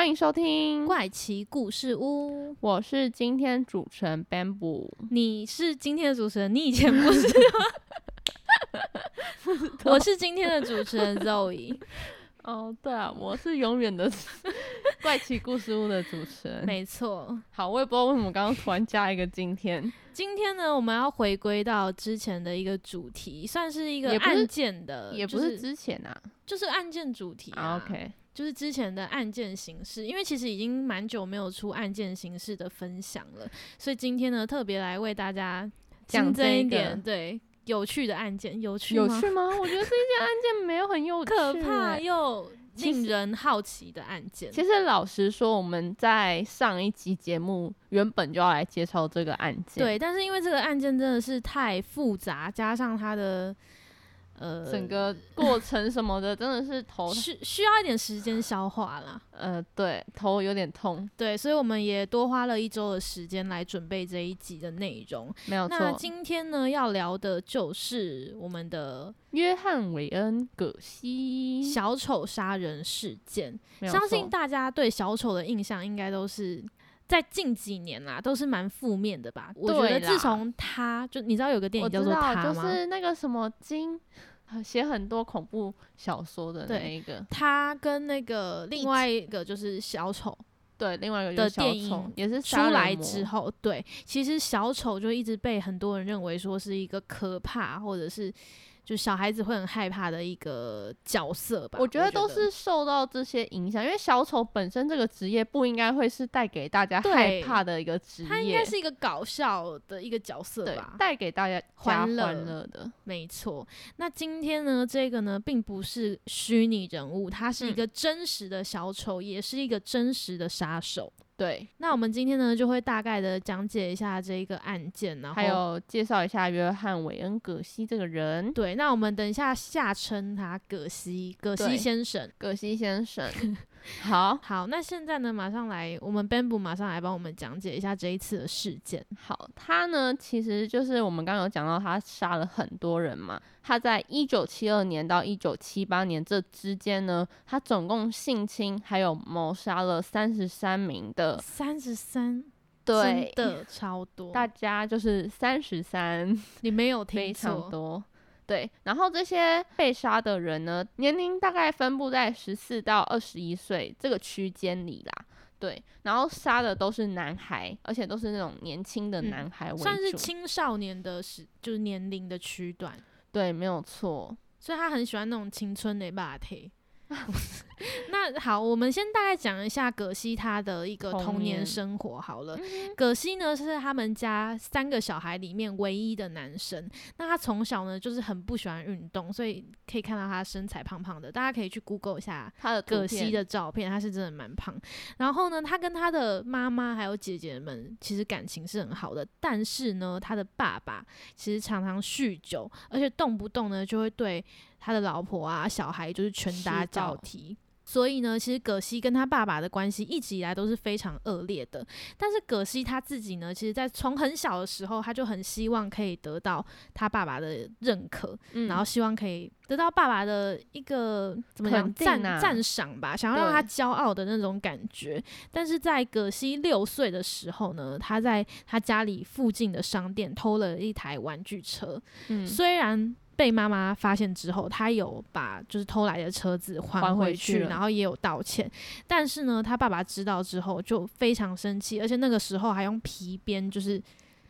欢迎收听，怪奇故事屋，我是今天主持人 Bamboo。你是今天的主持人，你以前不是 吗？我是今天的主持人 Zoe。哦，对啊，我是永远的 怪奇故事屋的主持人。没错，好，我也不知道为什么刚刚突然加一个今天。今天呢，我们要回归到之前的一个主题，算是一个案件的，也不是之前啊，就是案件主题啊。OK。就是之前的案件形式，因为其实已经蛮久没有出案件形式的分享了，所以今天呢，特别来为大家讲这一点对有趣的案件，有趣有趣吗？我觉得这件案件没有很有趣，可怕又令人好奇的案件。其实老实说，我们在上一集节目原本就要来介绍这个案件，对，但是因为这个案件真的是太复杂，加上它的。呃，整个过程什么的，真的是头 需需要一点时间消化啦。呃，对，头有点痛。对，所以我们也多花了一周的时间来准备这一集的内容。没有错。那今天呢，要聊的就是我们的约翰·韦恩·葛西小丑杀人事件。相信大家对小丑的印象，应该都是在近几年啦，都是蛮负面的吧？我觉得自从他就你知道有个电影叫做他吗？就是那个什么金。写很多恐怖小说的那一个，他跟那个另外一个就是小丑，对，另外一个的电影也是出来之后，对，其实小丑就一直被很多人认为说是一个可怕或者是。就小孩子会很害怕的一个角色吧，我觉得都是受到这些影响，因为小丑本身这个职业不应该会是带给大家害怕的一个职业，他应该是一个搞笑的一个角色吧，带给大家欢乐的，没错。那今天呢，这个呢，并不是虚拟人物，他是一个真实的小丑，也是一个真实的杀手。对，那我们今天呢就会大概的讲解一下这一个案件，然后还有介绍一下约翰·韦恩·葛西这个人。对，那我们等一下下称他葛西，葛西先生，葛西先生。好好，那现在呢，马上来，我们 Bamboo 马上来帮我们讲解一下这一次的事件。好，他呢，其实就是我们刚刚有讲到，他杀了很多人嘛。他在一九七二年到一九七八年这之间呢，他总共性侵还有谋杀了三十三名的，三十三，对的，超多。大家就是三十三，你没有听非常多。对，然后这些被杀的人呢，年龄大概分布在十四到二十一岁这个区间里啦。对，然后杀的都是男孩，而且都是那种年轻的男孩为主，算是青少年的时，就是年龄的区段。对，没有错。所以他很喜欢那种青春的霸体。那好，我们先大概讲一下葛西他的一个童年生活好了。葛西呢是他们家三个小孩里面唯一的男生。那他从小呢就是很不喜欢运动，所以可以看到他身材胖胖的。大家可以去 Google 一下他的葛西的照片，他是真的蛮胖。然后呢，他跟他的妈妈还有姐姐们其实感情是很好的，但是呢，他的爸爸其实常常酗酒，而且动不动呢就会对。他的老婆啊，小孩就是拳打脚踢，所以呢，其实葛西跟他爸爸的关系一直以来都是非常恶劣的。但是葛西他自己呢，其实，在从很小的时候，他就很希望可以得到他爸爸的认可，然后希望可以得到爸爸的一个怎么讲赞赞赏吧，想要让他骄傲的那种感觉。但是在葛西六岁的时候呢，他在他家里附近的商店偷了一台玩具车，虽然。被妈妈发现之后，他有把就是偷来的车子还回去，然后也有道歉。但是呢，他爸爸知道之后就非常生气，而且那个时候还用皮鞭就是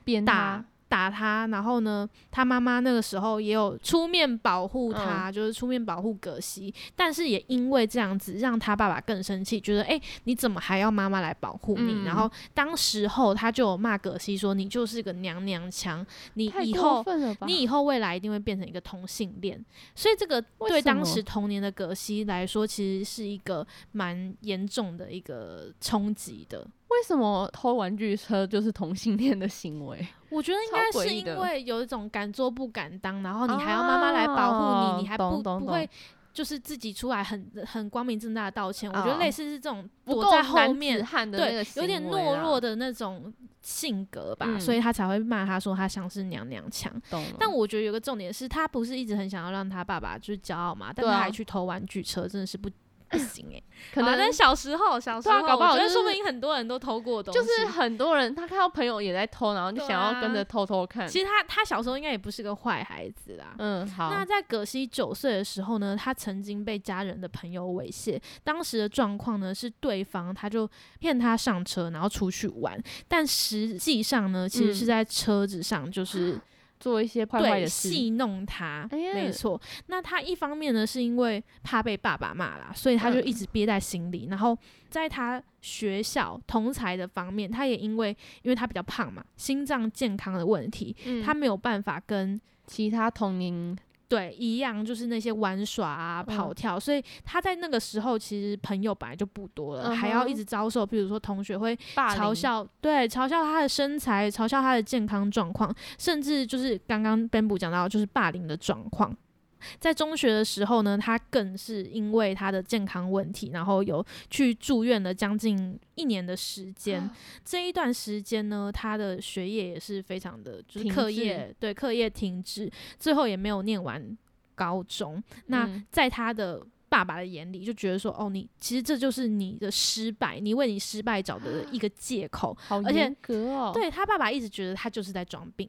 鞭打打他，然后呢，他妈妈那个时候也有出面保护他，就是出面保护葛西，但是也因为这样子，让他爸爸更生气，觉得哎、你怎么还要妈妈来保护你？嗯然后当时候他就有骂葛西说，你就是个娘娘腔，你以后。你以后未来一定会变成一个同性恋，所以这个对当时童年的葛西来说，其实是一个蛮严重的一个冲击的。为什么偷玩具车就是同性恋的行为？我觉得应该是因为有一种敢做不敢当，然后你还要妈妈来保护哦你，你还不不会就是自己出来很很光明正大的道歉。我觉得哦类似是这种不够躲在后面，对有点懦弱，的那种性格吧，嗯所以他才会骂他说他像是娘娘腔。懂。但我觉得有个重点是他不是一直很想要让他爸爸就是骄傲嘛，但他还去偷玩具车，真的是不不行哎、可能啊但小时候小时候，对啊搞不好我觉得就是说不定很多人都偷过东西，就是很多人他看到朋友也在偷，然后就想要跟啊着偷偷看。其实他他小时候应该也不是个坏孩子啦。嗯，好，那在葛西九岁的时候呢，他曾经被家人的朋友猥亵。当时的状况呢是对方他就骗他上车，然后出去玩，但实际上呢，其实是嗯在车子上就是 做一些坏坏的事。戏弄他。哎没错。那他一方面呢是因为怕被爸爸骂啦，所以他就嗯一直憋在心里。然后在他学校同才的方面，他也因为因为他比较胖嘛，心脏健康的问题，嗯他没有办法跟其他同龄对，一样就是那些玩耍啊、嗯跑跳，所以他在那个时候其实朋友本来就不多了，嗯还要一直遭受，比如说同学会嘲笑，对，嘲笑他的身材，嘲笑他的健康状况，甚至就是刚刚 Bamboo 讲到，就是霸凌的状况。在中学的时候呢，他更是因为他的健康问题，然后有去住院了将近一年的时间。这一段时间呢，他的学业也是非常的，就是课业对课业停滞，最后也没有念完高中。那嗯在他的爸爸的眼里，就觉得说，哦，你其实这就是你的失败，你为你失败找的一个借口。好而且严格哦。，对他爸爸一直觉得他就是在装病，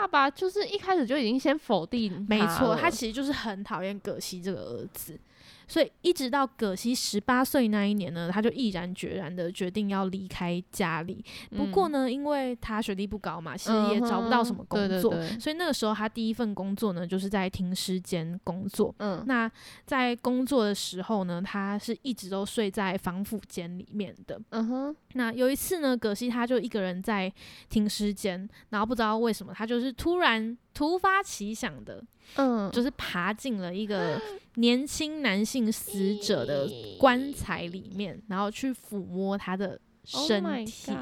爸爸就是一开始就已经先否定没错，他其实就是很讨厌葛西这个儿子。所以一直到葛西十八岁那一年呢，他就毅然决然的决定要离开家里。不过嗯呢，因为他学历不高嘛，其实也找不到什么工作，对对对所以那个时候他第一份工作呢，就是在停尸间工作。嗯，那在工作的时候呢，他是一直都睡在防腐间里面的。嗯哼，那有一次呢，葛西他就一个人在停尸间，然后不知道为什么，他就是突然突发奇想的，嗯，就是爬进了一个年轻男性死者的棺材里面，然后去抚摸他的 Oh 身体。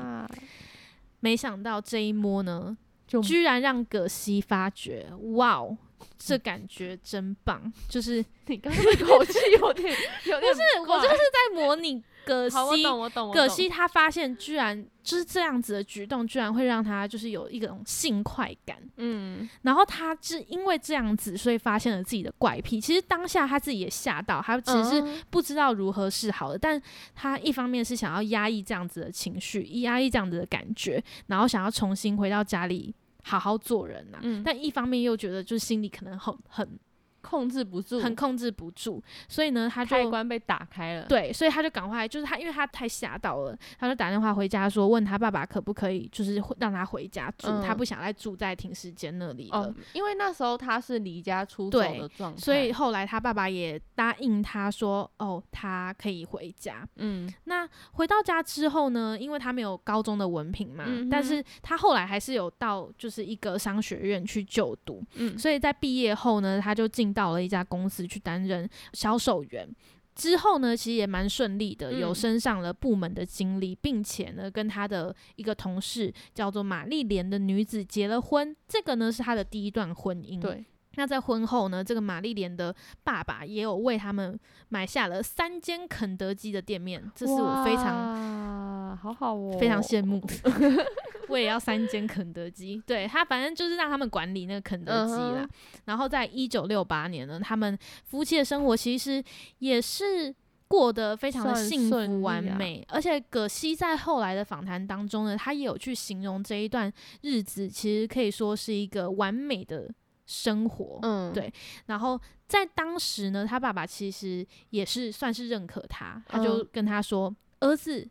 没想到这一摸呢，就居然让葛西发觉，哇哦，这感觉真棒！就是 你刚刚的口气有点有点 不是我就是在模拟葛好，我西我懂我懂葛西他发现，居然就是这样子的举动，居然会让他就是有一种性快感。嗯然后他是因为这样子，所以发现了自己的怪癖。其实当下他自己也吓到，他其实不知道如何是好的。但他一方面是想要压抑这样子的情绪，压抑这样子的感觉，然后想要重新回到家里好好做人呐、嗯但一方面又觉得就是心里可能很很控制不住，很控制不住，所以呢，他就开关被打开了，，对，所以他就赶快，就是他，因为他太吓到了，他就打电话回家说，问他爸爸可不可以，就是让他回家住，他嗯不想再住在停尸间那里了。哦，因为那时候他是离家出走的状态，所以后来他爸爸也答应他说，哦，他可以回家。嗯。那回到家之后呢，因为他没有高中的文凭嘛，嗯但是他后来还是有到就是一个商学院去就读，嗯，所以在毕业后呢，他就进到了一家公司去担任销售员。之后呢，其实也蛮顺利的，有嗯升上了部门的经理，并且呢，跟他的一个同事叫做玛丽莲的女子结了婚。这个呢是他的第一段婚姻。对，那在婚后呢，这个玛丽莲的爸爸也有为他们买下了三间肯德基的店面，这是我非常常好好哦，非常羡慕。我也要三间肯德基，对他反正就是让他们管理那个肯德基啦。然后在一九六八年呢，他们夫妻的生活其实也是。过得非常的幸福完啊美，而且葛西在后来的访谈当中呢，他也有去形容这一段日子，其实可以说是一个完美的生活。嗯，对然后在当时呢，他爸爸其实也是算是认可他，他就嗯跟他说：“儿子，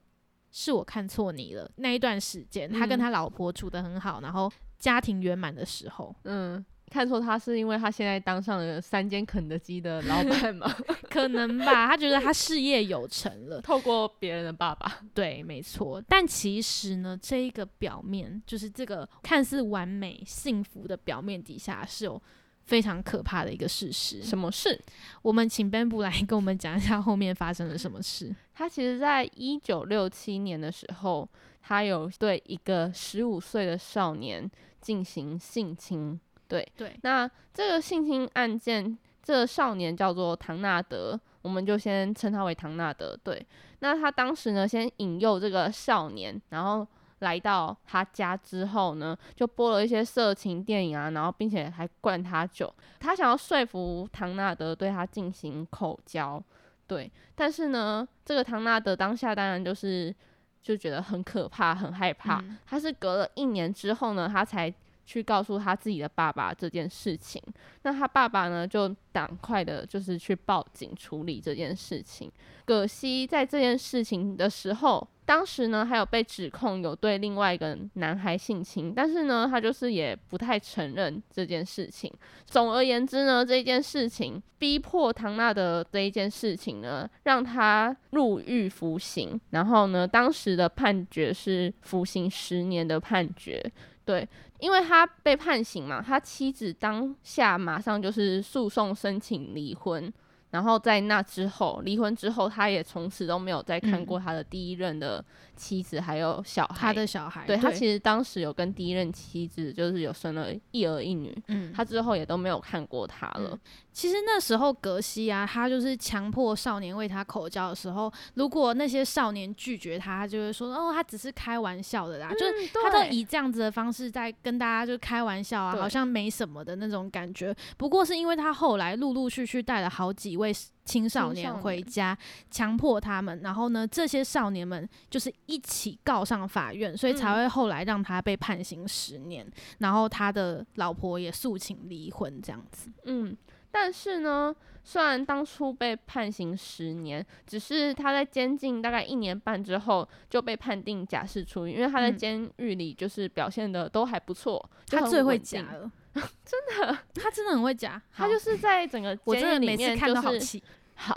是我看错你了。”那一段时间，他跟嗯他老婆处得很好，然后家庭圆满的时候，嗯，看错他是因为他现在当上了三间肯德基的老板嘛？可能吧，他觉得他事业有成了。透过别人的爸爸，对，没错。但其实呢，这一个表面，就是这个看似完美幸福的表面底下，是有非常可怕的一个事实。什么事？我们请 Ben 布来跟我们讲一下后面发生了什么事。他其实在一九六七年的时候，他有对一个十五岁的少年进行性侵。对对，那这个性侵案件，这个少年叫做唐纳德，我们就先称他为唐纳德。对，那他当时呢，先引诱这个少年，然后来到他家之后呢，就播了一些色情电影啊，然后并且还灌他酒，他想要说服唐纳德对他进行口交。对，但是呢，这个唐纳德当下当然就是就觉得很可怕，很害怕。他是隔了一年之后呢，他才。去告诉他自己的爸爸这件事情，那他爸爸呢就赶快的，就是去报警处理这件事情。葛西在这件事情的时候，当时呢还有被指控有对另外一个男孩性侵，但是呢他就是也不太承认这件事情。总而言之呢，这件事情逼迫唐纳德这一件事情呢，让他入狱服刑，然后呢当时的判决是服刑十年的判决。对，因为他被判刑嘛，他妻子当下马上就是诉讼申请离婚。然后在那之后，离婚之后，他也从此都没有再看过他的第一任的妻子，还有小孩。他的小孩，对他其实当时有跟第一任妻子，就是有生了一儿一女。嗯，他之后也都没有看过他了。其实那时候格西啊，他就是强迫少年为他口交的时候，如果那些少年拒绝他，他就会说：“哦，他只是开玩笑的啦。”就是他都以这样子的方式在跟大家就开玩笑啊，好像没什么的那种感觉。不过是因为他后来陆陆续续带了好几位青少年回家，强迫他们，然后呢，这些少年们就是一起告上法院，所以才会后来让他被判刑十年，然后他的老婆也诉请离婚这样子。嗯。但是呢，虽然当初被判刑十年，只是他在监禁大概一年半之后就被判定假释出狱，因为他在监狱里就是表现的都还不错，他最会假了，真的，他真的很会假，他就是在整个监狱里面看都好气，好，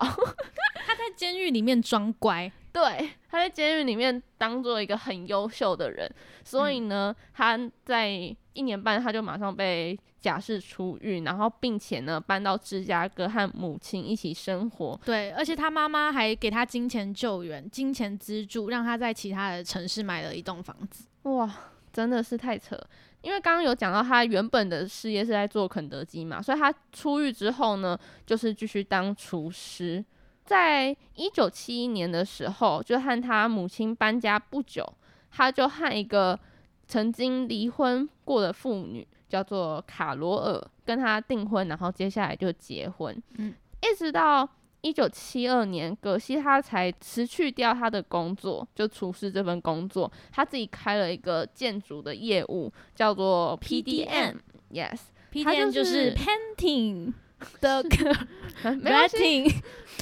他在监狱里面装乖，对，他在监狱里面当做一个很优秀的人，所以呢，他在一年半他就马上被。假释出狱，然后并且呢搬到芝加哥和母亲一起生活。对，而且他妈妈还给他金钱救援、金钱资助，让他在其他的城市买了一栋房子。哇，真的是太扯！因为刚刚有讲到他原本的事业是在做肯德基嘛，所以他出狱之后呢，就是继续当厨师。在一九七一年的时候，就和他母亲搬家不久，他就和一个曾经离婚过的妇女。叫做卡罗尔，跟他订婚，然后接下来就结婚，嗯，一直到一九七二年，葛西他才辞去掉他的工作，就厨师这份工作，他自己开了一个建筑的业务，叫做 PDM，Yes，PDM 就是 painting 的 painting，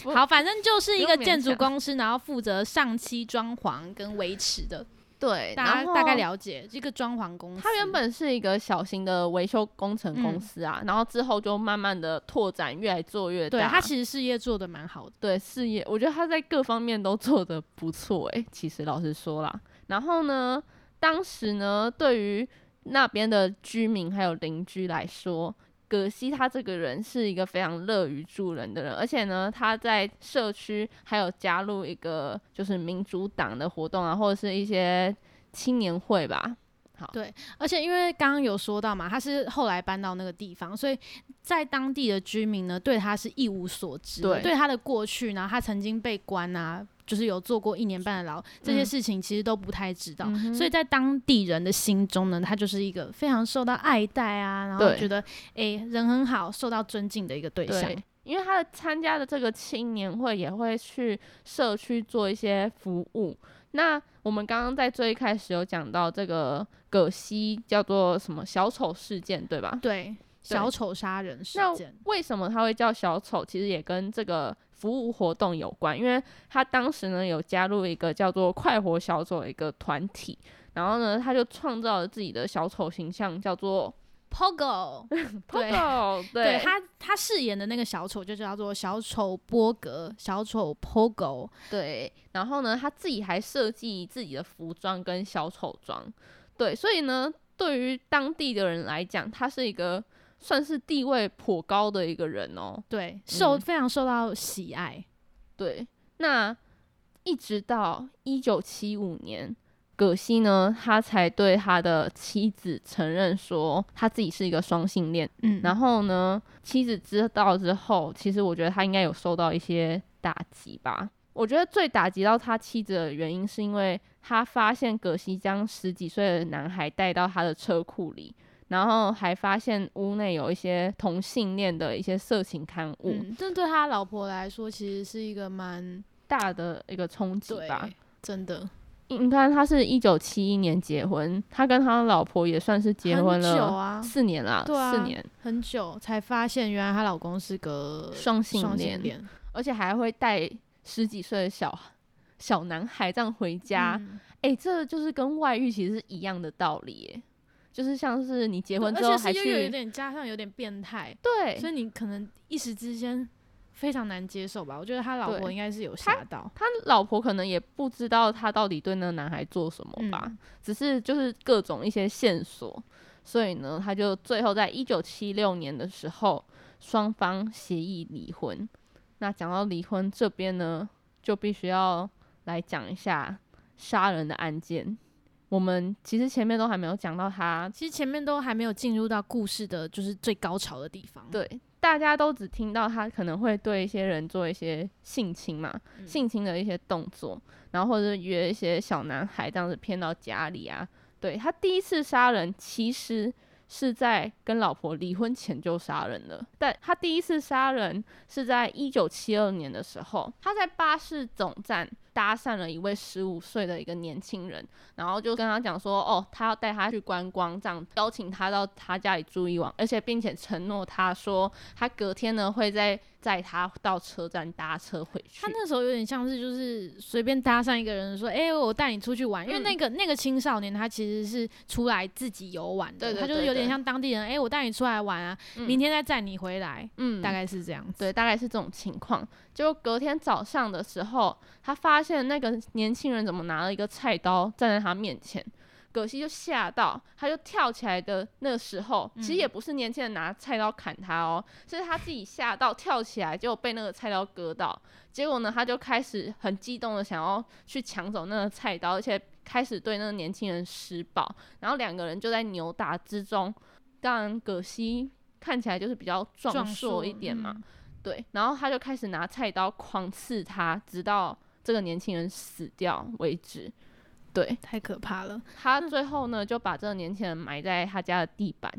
好，反正就是一个建筑公司，然后负责上漆装潢跟维持的。对，大家大概了解这个装潢公司。它原本是一个小型的维修工程公司啊，然后之后就慢慢的拓展，越来做越大。对，它其实事业做的蛮好的。对，事业我觉得它在各方面都做的不错诶。其实老实说啦，然后呢，当时呢，对于那边的居民还有邻居来说。葛西他这个人是一个非常乐于助人的人，而且呢，他在社区还有加入一个就是民主党的活动啊，或者是一些青年会吧。好，对，而且因为刚刚有说到嘛，他是后来搬到那个地方，所以在当地的居民呢，对他是一无所知，对他的过去呢，他曾经被关啊。就是有做过一年半的牢，这些事情其实都不太知道，所以在当地人的心中呢，他就是一个非常受到爱戴啊，然后觉得诶人很好，受到尊敬的一个对象。因为他的参加的这个青年会也会去社区做一些服务。那我们刚刚在最一开始有讲到这个葛西叫做什么小丑事件，对吧？对。小丑杀人事件。为什么他会叫小丑？其实也跟这个服务活动有关，因为他当时呢有加入一个叫做“快活小丑”的一个团体，然后呢他就创造了自己的小丑形象，叫做 Pogo，对 Pogo，对他他饰演的那个小丑就叫做小丑波格，小丑 Pogo。对，然后呢他自己还设计自己的服装跟小丑装，对，所以呢对于当地的人来讲，他是一个算是地位颇高的一个人哦。对，受、嗯非常受到喜爱。对，那一直到一九七五年，葛西呢，他才对他的妻子承认说他自己是一个双性恋。嗯然后呢，妻子知道之后，其实我觉得他应该有受到一些打击吧。我觉得最打击到他妻子的原因，是因为他发现葛西将十几岁的男孩带到他的车库里，然后还发现屋内有一些同性恋的一些色情刊物，嗯，这对他老婆来说，其实是一个蛮大的一个冲击吧。，真的你看，他是一九七一年结婚，他跟他老婆也算是结婚了啊，四年啦，对啊四年，很久才发现原来她老公是个双性双恋而且还会带十几岁的小小男孩这样回家，嗯哎、这就是跟外遇其实是一样的道理耶，就是像是你结婚之后还而且是又有点加上有点变态，对所以你可能一时之间非常难接受吧。我觉得他老婆应该是有吓到，他老婆可能也不知道他到底对那个男孩做什么吧，嗯只是就是各种一些线索，所以呢，他就最后在一九七六年的时候，双方协议离婚。那讲到离婚这边呢，就必须要来讲一下杀人的案件。我们其实前面都还没有讲到他，其实前面都还没有进入到故事的，就是最高潮的地方。对，大家都只听到他可能会对一些人做一些性侵嘛，嗯性侵的一些动作，然后或者是约一些小男孩这样子骗到家里啊。对他第一次杀人，其实是在跟老婆离婚前就杀人了，但他第一次杀人是在一九七二年的时候，他在巴士总站搭讪了一位十五岁的一个年轻人，然后就跟他讲说，哦，他要带他去观光，这样邀请他到他家里住一晚，而且并且承诺他说，他隔天呢会在载他到车站搭车回去他。那时候有点像是就是随便搭上一个人说，哎、我带你出去玩，因为嗯那个那个青少年他其实是出来自己游玩的，他就是有点像当地人，哎、我带你出来玩啊，嗯明天再载你回来，嗯大概是这样子。对，大概是这种情况。结果隔天早上的时候，他发现那个年轻人怎么拿了一个菜刀站在他面前，葛西就吓到，他就跳起来的那个时候，其实也不是年轻人拿菜刀砍他哦，是他自己吓到跳起来，结果被那个菜刀割到。结果呢，他就开始很激动的想要去抢走那个菜刀，而且开始对那个年轻人施暴，然后两个人就在扭打之中。当然，葛西看起来就是比较壮壮硕硕一点嘛，嗯对，然后他就开始拿菜刀狂刺他，直到这个年轻人死掉为止。对太可怕了。他最后呢，就把这个年轻人埋在他家的地板。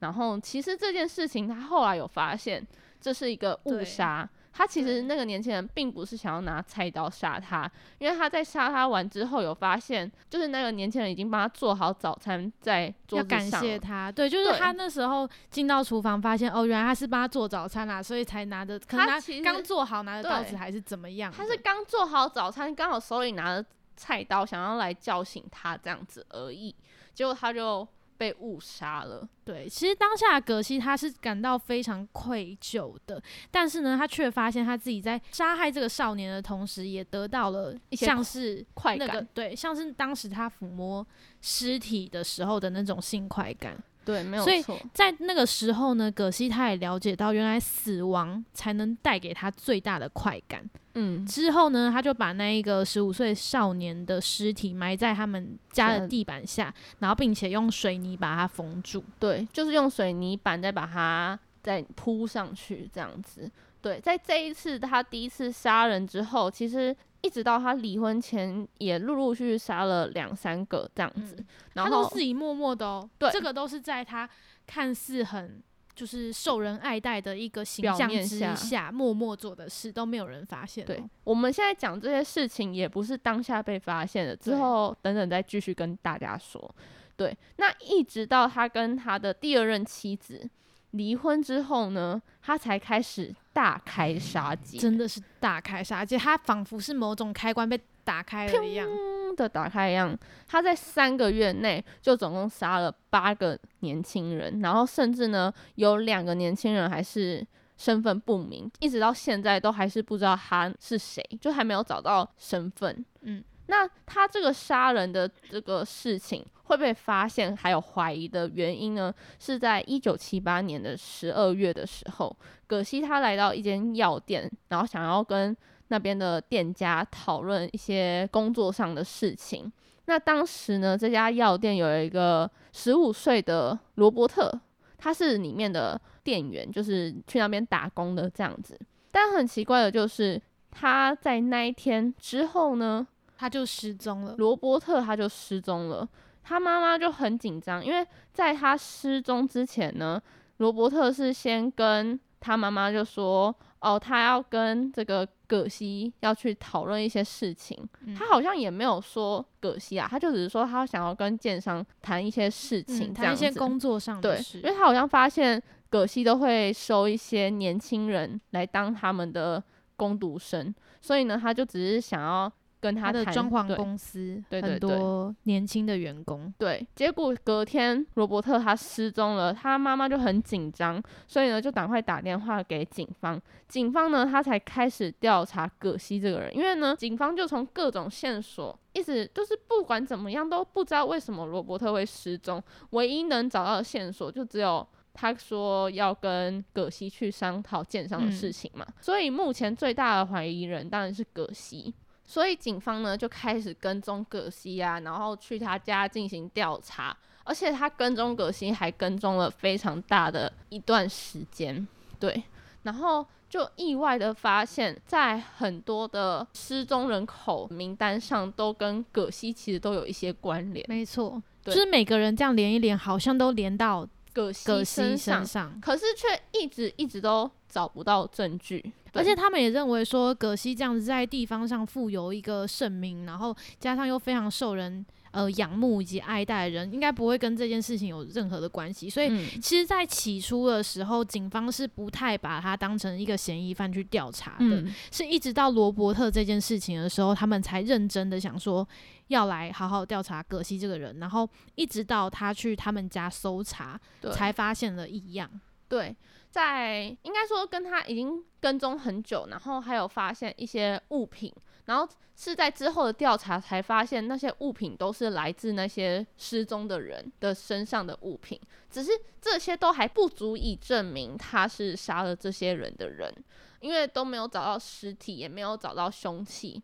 然后其实这件事情，他后来有发现这是一个误杀。他其实那个年轻人并不是想要拿菜刀杀他，因为他在杀他完之后有发现，就是那个年轻人已经帮他做好早餐在桌要感子上了。谢他，对，就是他那时候进到厨房，发现哦，原来他是帮他做早餐啦，所以才拿着，可能他刚做好拿着刀子还是怎么样，他是刚做好早餐，刚好手里拿着菜刀，想要来叫醒他这样子而已，结果他就被误杀了。对，其实当下葛西他是感到非常愧疚的，但是呢，他却发现他自己在杀害这个少年的同时，也得到了像是快感，那个对，像是当时他抚摸尸体的时候的那种性快感。对，没有所以错，在那个时候呢，葛西他也了解到，原来死亡才能带给他最大的快感。嗯，之后呢，他就把那一个十五岁少年的尸体埋在他们家的地板下，然后并且用水泥把它封住。对，就是用水泥板再把它再铺上去这样子。对，在这一次他第一次杀人之后，其实一直到他离婚前，也陆陆续续杀了两三个这样子。嗯然后他都自己默默的哦，对这个都是在他看似很就是受人爱戴的一个形象之下下默默做的事，都没有人发现、哦。对，我们现在讲这些事情，也不是当下被发现的，之后等等再继续跟大家说。对，那一直到他跟他的第二任妻子离婚之后呢，他才开始大开杀戒，真的是大开杀戒，他仿佛是某种开关被打开了一样。的打开一样，他在三个月内就总共杀了八个年轻人，然后甚至呢有两个年轻人还是身份不明，一直到现在都还是不知道他是谁，就还没有找到身份。嗯，那他这个杀人的这个事情会被发现还有怀疑的原因呢，是在一九七八年的十二月的时候，葛西他来到一间药店，然后想要跟那边的店家讨论一些工作上的事情。那当时呢，这家药店有一个十五岁的罗伯特，他是里面的店员，就是去那边打工的这样子。但很奇怪的就是，他在那一天之后呢，他就失踪了。罗伯特他就失踪了。他妈妈就很紧张，因为在他失踪之前呢，罗伯特是先跟他妈妈就说，哦，他要跟这个葛西要去讨论一些事情。嗯他好像也没有说葛西啊，他就只是说他想要跟建商谈一些事情，嗯，谈一些。工作上的对，事因为他好像发现葛西都会收一些年轻人来当他们的工读生，所以呢，他就只是想要跟他的装潢公司很对对对多年轻的员工。对，结果隔天罗伯特他失踪了，他妈妈就很紧张，所以呢就赶快打电话给警方。警方呢他才开始调查葛西这个人，因为呢警方就从各种线索一直就是不管怎么样都不知道为什么罗伯特会失踪，唯一能找到的线索就只有。他说要跟葛西去商讨建商的嗯事情嘛，所以目前最大的怀疑人当然是葛西。所以警方呢就开始跟踪葛西啊，然后去他家进行调查，而且他跟踪葛西还跟踪了非常大的一段时间，对，然后就意外的发现，在很多的失踪人口名单上，都跟葛西其实都有一些关联。没错，就是每个人这样连一连，好像都连到葛西身上。可是却一直一直都找不到证据，对而且他们也认为说，葛西这样子在地方上富有一个盛名，然后加上又非常受人呃仰慕以及爱戴的人，应该不会跟这件事情有任何的关系。所以，嗯其实，在起初的时候，警方是不太把他当成一个嫌疑犯去调查的，嗯是一直到罗伯特这件事情的时候，他们才认真的想说要来好好调查葛西这个人，然后一直到他去他们家搜查，对才发现了异样。对，在应该说跟他已经跟踪很久，然后还有发现一些物品，然后是在之后的调查才发现那些物品都是来自那些失踪的人的身上的物品，只是这些都还不足以证明他是杀了这些人的人，因为都没有找到尸体，也没有找到凶器。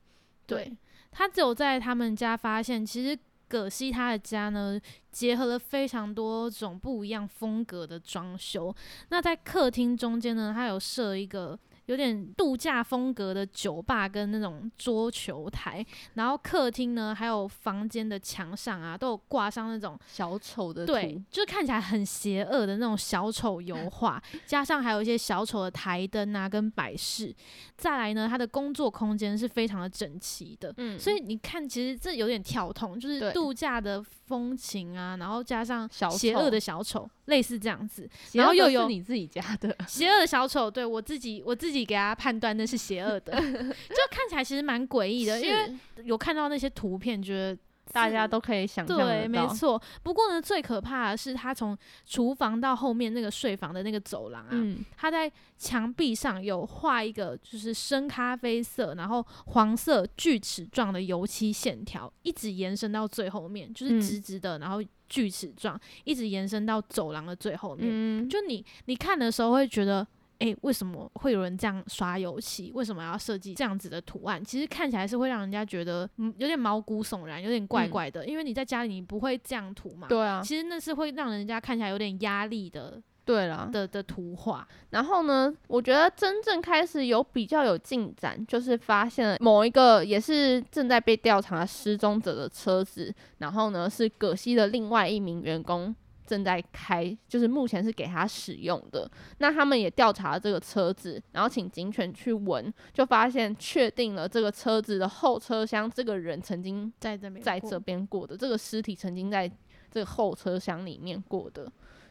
对，他只有在他们家发现，其实葛西他的家呢，结合了非常多种不一样风格的装修。那在客厅中间呢，他有设一个。有点度假风格的酒吧跟那种桌球台，然后客厅呢，还有房间的墙上啊，都有挂上那种小丑的对图，，就是看起来很邪恶的那种小丑油 画，加上还有一些小丑的台灯啊跟摆饰。再来呢，他的工作空间是非常的整齐的，嗯，所以你看，其实这有点跳通，就是度假的风情啊，然后加上邪恶的小丑，类似这样子。然后又有你自己家的，邪恶的小丑，对我自己我自己给他判断那是邪恶的，就看起来其实蛮诡异的，因为有看到那些图片，觉得大家都可以想象对。没错。不过呢，最可怕的是他从厨房到后面那个睡房的那个走廊啊，嗯，他在墙壁上有画一个就是深咖啡色，然后黄色锯齿状的油漆线条，一直延伸到最后面，就是嗯直直的，然后锯齿状，一直延伸到走廊的最后面。嗯，就你你看的时候会觉得。诶，为什么会有人这样刷油漆？为什么要设计这样子的图案？其实看起来是会让人家觉得，嗯，有点毛骨悚然，有点怪嗯怪的。因为你在家里你不会这样涂嘛，对啊，其实那是会让人家看起来有点压力的对啦，的的图画。然后呢，我觉得真正开始有比较有进展，就是发现了某一个也是正在被调查失踪者的车子，然后呢是葛西的另外一名员工正在开，就是目前是给他使用的。那他们也调查了这个车子，然后请警犬去闻，就发现确定了这个车子的后车厢，这个人曾经在这边在这边过的，这个尸体曾经在这个后车厢里面过的，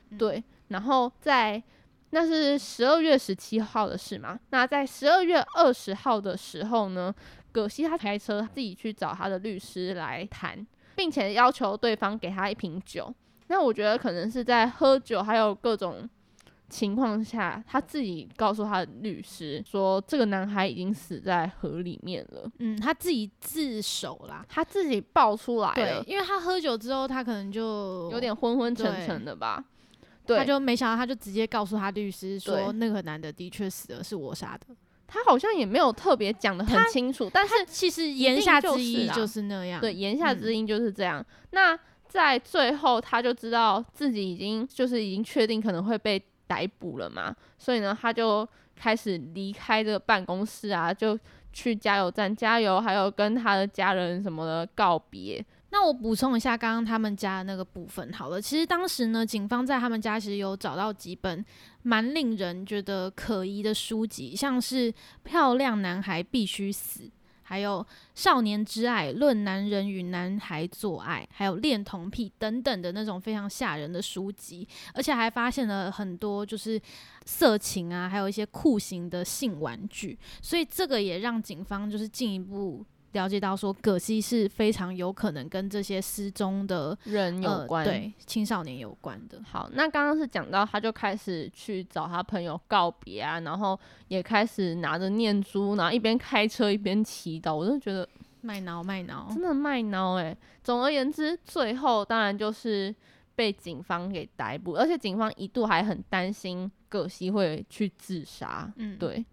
嗯对。然后在那是十二月十七号的事嘛？那在十二月二十号的时候呢，葛西他开车自己去找他的律师来谈，并且要求对方给他一瓶酒。那我觉得可能是在喝酒还有各种情况下，他自己告诉他的律师说，这个男孩已经死在河里面了。嗯，他自己自首啦。他自己爆出来因为他喝酒之后，他可能就有点昏昏沉沉的吧？对，他就没想到，他就直接告诉他律师说，那个男的的确死了，是我杀的。他好像也没有特别讲的很清楚，但是其实言下之意就是那样。对，言下嗯之意就是这样。那在最后，他就知道自己已经就是已经确定可能会被逮捕了嘛，所以呢，他就开始离开这个办公室啊，就去加油站加油，还有跟他的家人什么的告别。那我补充一下刚刚他们家的那个部分好了。其实当时呢，警方在他们家其实有找到几本蛮令人觉得可疑的书籍，像是《漂亮男孩必须死》。还有《少年之爱》《论男人与男孩做爱》，还有《恋童癖》等等的那种非常吓人的书籍，而且还发现了很多就是色情啊，还有一些酷刑的性玩具，所以这个也让警方就是进一步了解到说，葛西是非常有可能跟这些失踪的人有呃、关，对青少年有关的。好，那刚刚是讲到，他就开始去找他朋友告别啊，然后也开始拿着念珠，然后一边开车一边祈祷。我真的觉得卖脑卖脑真，的卖脑哎。总而言之，最后当然就是被警方给逮捕，而且警方一度还很担心葛西会去自杀。嗯，对，